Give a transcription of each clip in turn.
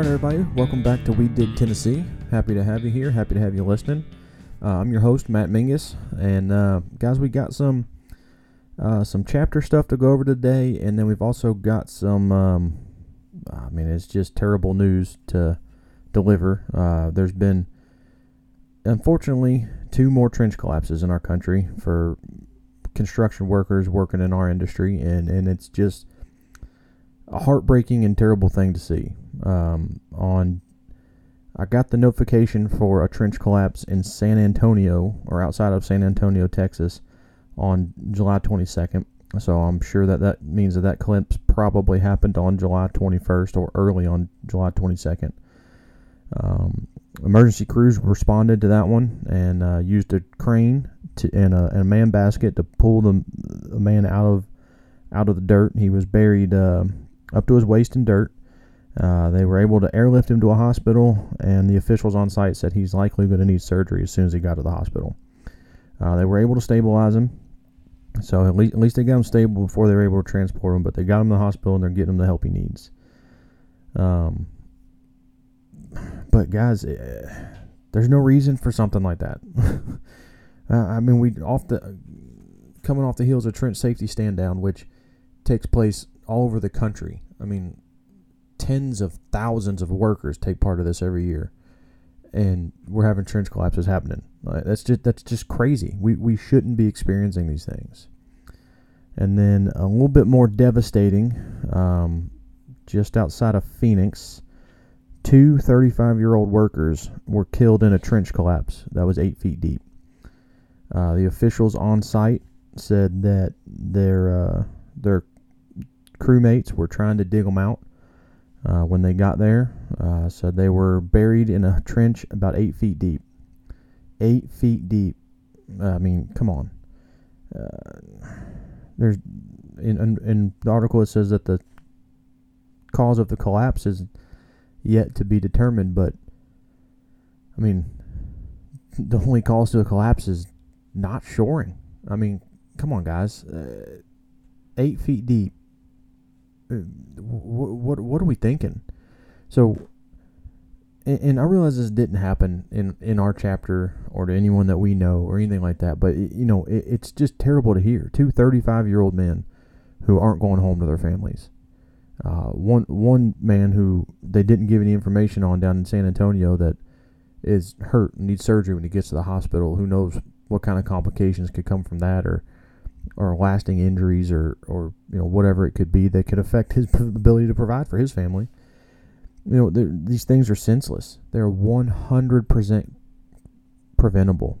right, everybody, welcome back to We Dig Tennessee. Happy to have you here. Happy to have you listening. Uh, I'm your host, Matt Mingus, and uh, guys, we got some uh, some chapter stuff to go over today, and then we've also got some. Um, I mean, it's just terrible news to deliver. Uh, there's been, unfortunately, two more trench collapses in our country for construction workers working in our industry, and and it's just a heartbreaking and terrible thing to see. Um, on, I got the notification for a trench collapse in San Antonio or outside of San Antonio, Texas, on July 22nd. So I'm sure that that means that that collapse probably happened on July 21st or early on July 22nd. Um, emergency crews responded to that one and uh, used a crane to, and, a, and a man basket to pull the, the man out of out of the dirt. He was buried uh, up to his waist in dirt. Uh, they were able to airlift him to a hospital, and the officials on site said he's likely going to need surgery as soon as he got to the hospital. Uh, they were able to stabilize him, so at least, at least they got him stable before they were able to transport him. But they got him to the hospital, and they're getting him the help he needs. Um, but guys, uh, there's no reason for something like that. uh, I mean, we off the coming off the heels of trench safety stand down, which takes place all over the country. I mean, tens of thousands of workers take part of this every year, and we're having trench collapses happening. that's just that's just crazy. We we shouldn't be experiencing these things. And then a little bit more devastating, um, just outside of Phoenix, two 35-year-old workers were killed in a trench collapse that was eight feet deep. Uh, the officials on site said that their uh, their crewmates were trying to dig them out uh, when they got there. Uh, said they were buried in a trench about eight feet deep. Eight feet deep. I mean, come on. Uh, there's in, in, in the article it says that the cause of the collapse is yet to be determined, but I mean, the only cause to the collapse is not shoring. I mean, come on, guys. Uh, eight feet deep what, what are we thinking? So, and, and, I realize this didn't happen in in our chapter or to anyone that we know or anything like that. But it, you know, it, it's just terrible to hear. Two 35 year old men who aren't going home to their families. Uh, one one man who they didn't give any information on down in San Antonio that is hurt and needs surgery when he gets to the hospital. Who knows what kind of complications could come from that or or lasting injuries or, or you know whatever it could be that could affect his ability to provide for his family. You know these things are senseless. They're 100% preventable.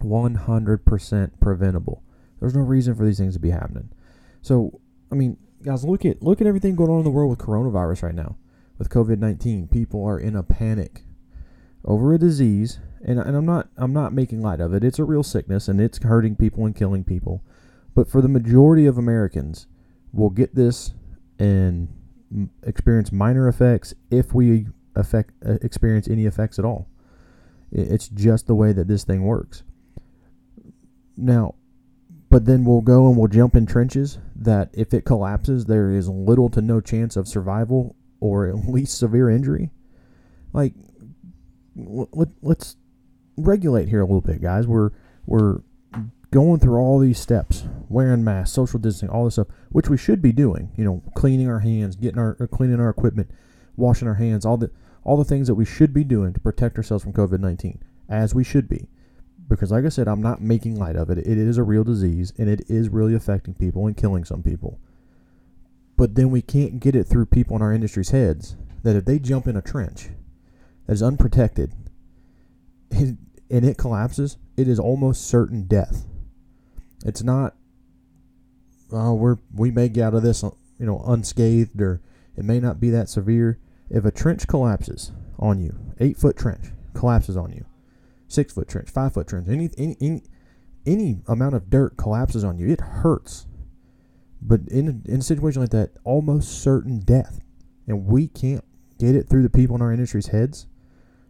100% preventable. There's no reason for these things to be happening. So I mean, guys, look at look at everything going on in the world with coronavirus right now. With COVID nineteen, people are in a panic over a disease, and, and I'm not I'm not making light of it. It's a real sickness, and it's hurting people and killing people. But for the majority of Americans, we'll get this and experience minor effects if we affect uh, experience any effects at all. It's just the way that this thing works. Now, but then we'll go and we'll jump in trenches that if it collapses, there is little to no chance of survival or at least severe injury. Like, let, let's regulate here a little bit, guys. We're we're going through all these steps, wearing masks, social distancing, all this stuff, which we should be doing. You know, cleaning our hands, getting our uh, cleaning our equipment, washing our hands, all the all the things that we should be doing to protect ourselves from COVID nineteen, as we should be. Because, like I said, I'm not making light of it. It is a real disease, and it is really affecting people and killing some people. But then we can't get it through people in our industry's heads that if they jump in a trench that is unprotected and it collapses, it is almost certain death it's not. Oh, we're we may get out of this, uh, you know, unscathed, or it may not be that severe. If a trench collapses on you, eight foot trench collapses on you, six foot trench, five foot trench, any any any, any amount of dirt collapses on you, it hurts. But in a, in a situation like that, almost certain death, and we can't get it through the people in our industry's heads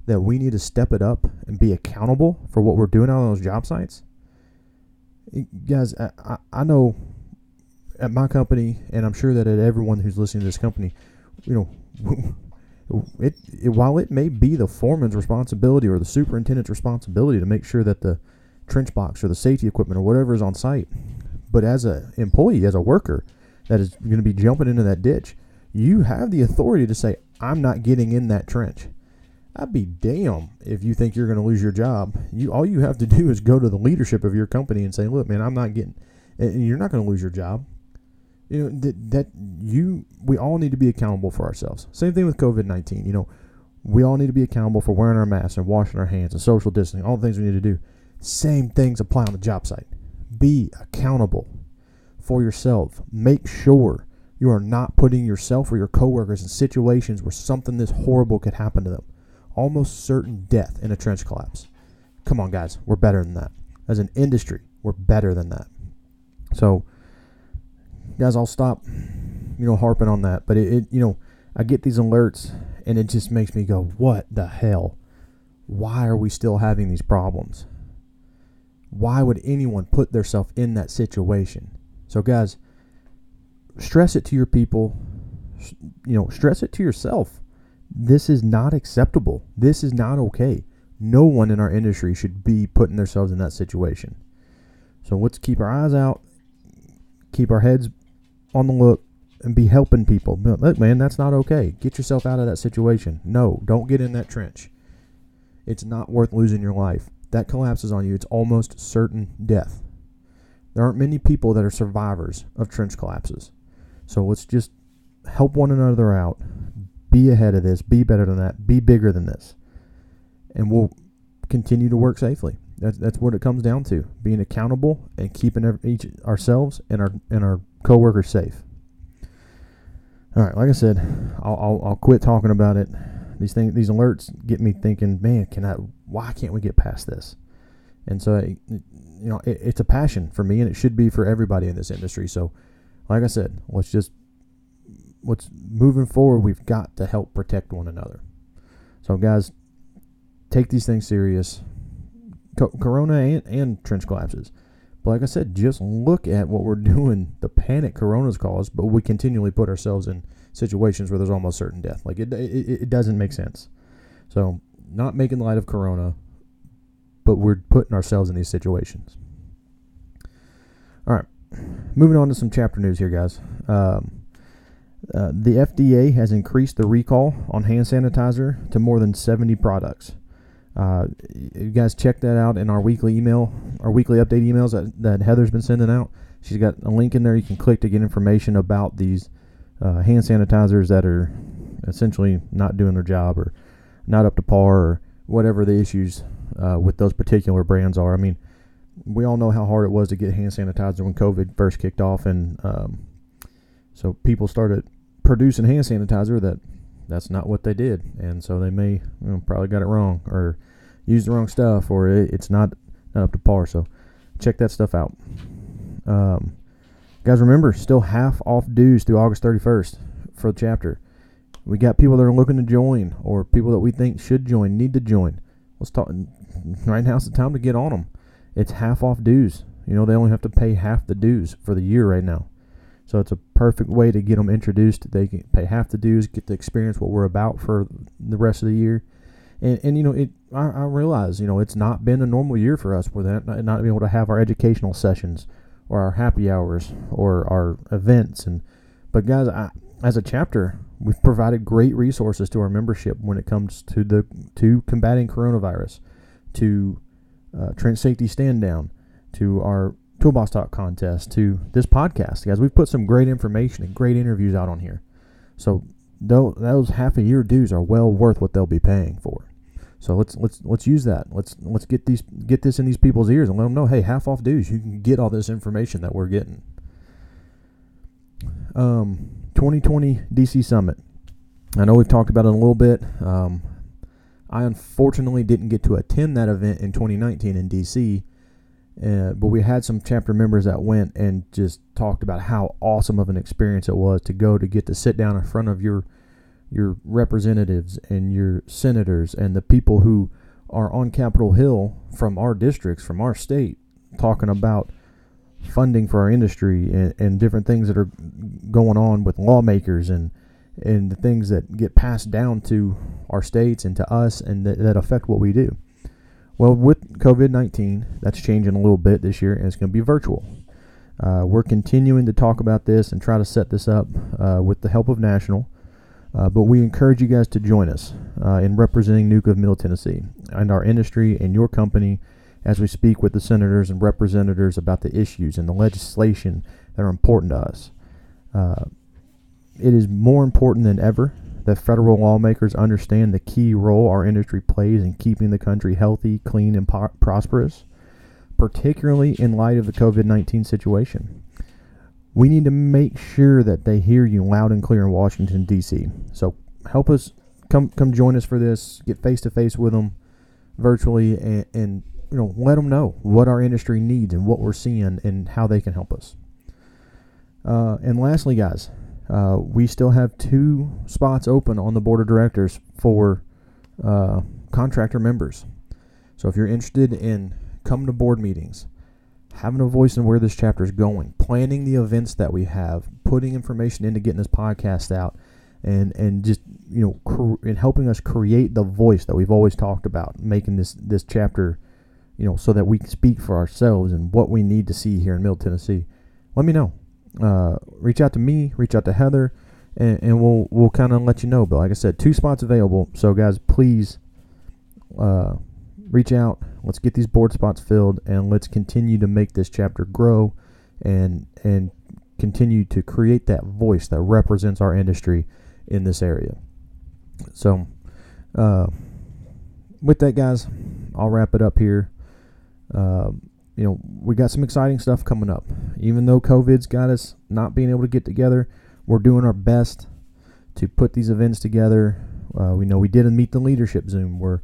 that we need to step it up and be accountable for what we're doing on those job sites guys, I, I know at my company, and I'm sure that at everyone who's listening to this company, you know, it, it while it may be the foreman's responsibility or the superintendent's responsibility to make sure that the trench box or the safety equipment or whatever is on site, but as a employee, as a worker that is going to be jumping into that ditch, you have the authority to say, "I'm not getting in that trench." I'd be damn if you think you're going to lose your job. You all you have to do is go to the leadership of your company and say, "Look, man, I'm not getting." And you're not going to lose your job. You know that, that you we all need to be accountable for ourselves. Same thing with COVID nineteen. You know, we all need to be accountable for wearing our masks and washing our hands and social distancing. All the things we need to do. Same things apply on the job site. Be accountable for yourself. Make sure you are not putting yourself or your coworkers in situations where something this horrible could happen to them almost certain death in a trench collapse. Come on, guys, we're better than that. As an industry, we're better than that. So, guys, I'll stop, you know, harping on that. But it, it you know, I get these alerts, and it just makes me go, "What the hell? Why are we still having these problems? Why would anyone put themselves in that situation?" So, guys, stress it to your people. You know, stress it to yourself this is not acceptable. This is not okay. No one in our industry should be putting themselves in that situation. So let's keep our eyes out, keep our heads on the look, and be helping people. Look, man, that's not okay. Get yourself out of that situation. No, don't get in that trench. It's not worth losing your life. That collapses on you. It's almost certain death. There aren't many people that are survivors of trench collapses. So let's just help one another out be ahead of this, be better than that, be bigger than this. And we'll continue to work safely. That's, that's what it comes down to being accountable and keeping each ourselves and our and our coworkers safe. All right, like I said, I'll, I'll, I'll quit talking about it. These things, these alerts get me thinking, man, can I? Why can't we get past this? And so, you know, it, it's a passion for me, and it should be for everybody in this industry. So, like I said, let's just what's moving forward, we've got to help protect one another. So, guys, take these things serious. Co- corona and, and trench collapses. But like I said, just look at what we're doing. The panic Corona's caused, but we continually put ourselves in situations where there's almost certain death. Like it, it, it doesn't make sense. So, not making light of Corona, but we're putting ourselves in these situations. All right, moving on to some chapter news here, guys. Um, uh, the FDA has increased the recall on hand sanitizer to more than 70 products. Uh, you guys check that out in our weekly email, our weekly update emails that, that Heather's been sending out. She's got a link in there you can click to get information about these uh, hand sanitizers that are essentially not doing their job or not up to par or whatever the issues uh, with those particular brands are. I mean, we all know how hard it was to get hand sanitizer when COVID first kicked off, and um, so people started producing hand sanitizer that that's not what they did, and so they may you know, probably got it wrong or used the wrong stuff or it, it's not up to par. So check that stuff out. Um, guys, remember still half off dues through August 31st for the chapter. We got people that are looking to join or people that we think should join, need to join. Let's talk. Right now's the time to get on them. It's half off dues. You know, they only have to pay half the dues for the year right now. So it's a perfect way to get them introduced. They can pay half the dues, get to experience what we're about for the rest of the year. And, and you know, it I, I realize, you know, it's not been a normal year for us with that, not, not being able to have our educational sessions or our happy hours or our events. And But guys, I, as a chapter, we've provided great resources to our membership when it comes to the to combating coronavirus, to uh, trench safety stand down, to our Toolbox Talk contest to this podcast, guys. We've put some great information and great interviews out on here. So those half a year dues are well worth what they'll be paying for. So let's let's let's use that. Let's let's get these get this in these people's ears and let them know, hey, half off dues. You can get all this information that we're getting. Um, 2020 DC Summit. I know we've talked about it a little bit. Um, I unfortunately didn't get to attend that event in 2019 in DC but we had some chapter members that went and just talked about how awesome of an experience it was to go to get to sit down in front of your your representatives and your senators and the people who are on Capitol Hill from our districts, from our state, talking about funding for our industry and, and different things that are going on with lawmakers and and the things that get passed down to our states and to us and that affect what we do. Well, with COVID 19, that's changing a little bit this year and it's going to be virtual. Uh, we're continuing to talk about this and try to set this up uh, with the help of National. Uh, but we encourage you guys to join us uh, in representing NUCA of Middle Tennessee and our industry and your company as we speak with the senators and representatives about the issues and the legislation that are important to us. Uh, it is more important than ever that federal lawmakers understand the key role our industry plays in keeping the country healthy, clean, and po- prosperous, particularly in light of the COVID 19 situation. We need to make sure that they hear you loud and clear in Washington, D.C. So help us come come join us for this, get face to face with them virtually, and, and you know let them know what our industry needs and what we're seeing and how they can help us. Uh, and lastly, guys, uh, we still have two spots open on the board of directors for uh, contractor members. So if you're interested in coming to board meetings, having a voice in where this chapter is going, planning the events that we have, putting information into getting this podcast out, and and just you know cr- and helping us create the voice that we've always talked about, making this this chapter, you know, so that we can speak for ourselves and what we need to see here in Middle Tennessee. Let me know uh, reach out to me, reach out to Heather, and, and we'll we'll kind of let you know. But like I said, two spots available. So guys, please uh, reach out. Let's get these board spots filled, and let's continue to make this chapter grow, and and continue to create that voice that represents our industry in this area. So, uh, with that, guys, I'll wrap it up here. Uh, you know, we got some exciting stuff coming up. Even though COVID's got us not being able to get together, we're doing our best to put these events together. Uh, we know we did a meet the leadership Zoom where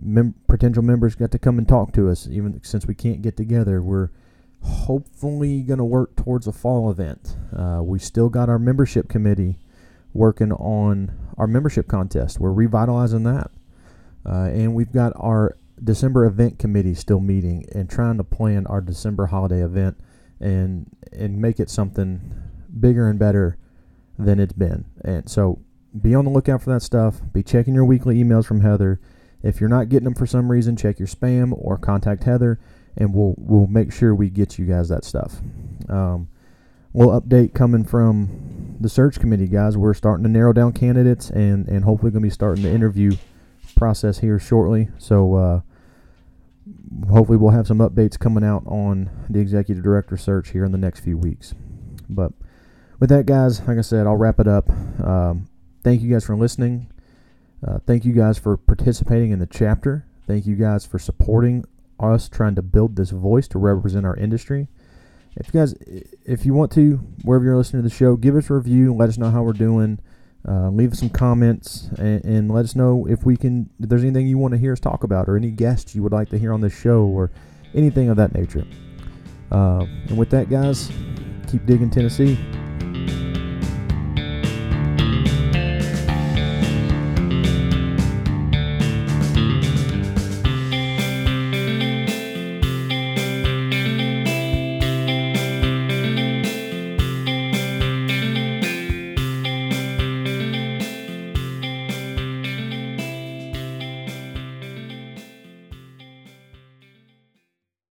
mem- potential members got to come and talk to us, even since we can't get together. We're hopefully going to work towards a fall event. Uh, we still got our membership committee working on our membership contest. We're revitalizing that. Uh, and we've got our December event committee still meeting and trying to plan our December holiday event and and make it something bigger and better than it's been. And so be on the lookout for that stuff. Be checking your weekly emails from Heather. If you're not getting them for some reason, check your spam or contact Heather, and we'll we'll make sure we get you guys that stuff. Um, little update coming from the search committee, guys. We're starting to narrow down candidates, and and hopefully going to be starting the interview process here shortly. So uh, hopefully we'll have some updates coming out on the executive director search here in the next few weeks. But with that, guys, like I said, I'll wrap it up. Um, thank you guys for listening. Uh, thank you guys for participating in the chapter. Thank you guys for supporting us trying to build this voice to represent our industry. If you guys, if you want to, wherever you're listening to the show, give us a review. Let us know how we're doing. Uh, leave some comments and, and, let us know if we can. If there's anything you want to hear us talk about, or any guests you would like to hear on this show, or anything of that nature. Uh, and with that, guys, keep digging Tennessee.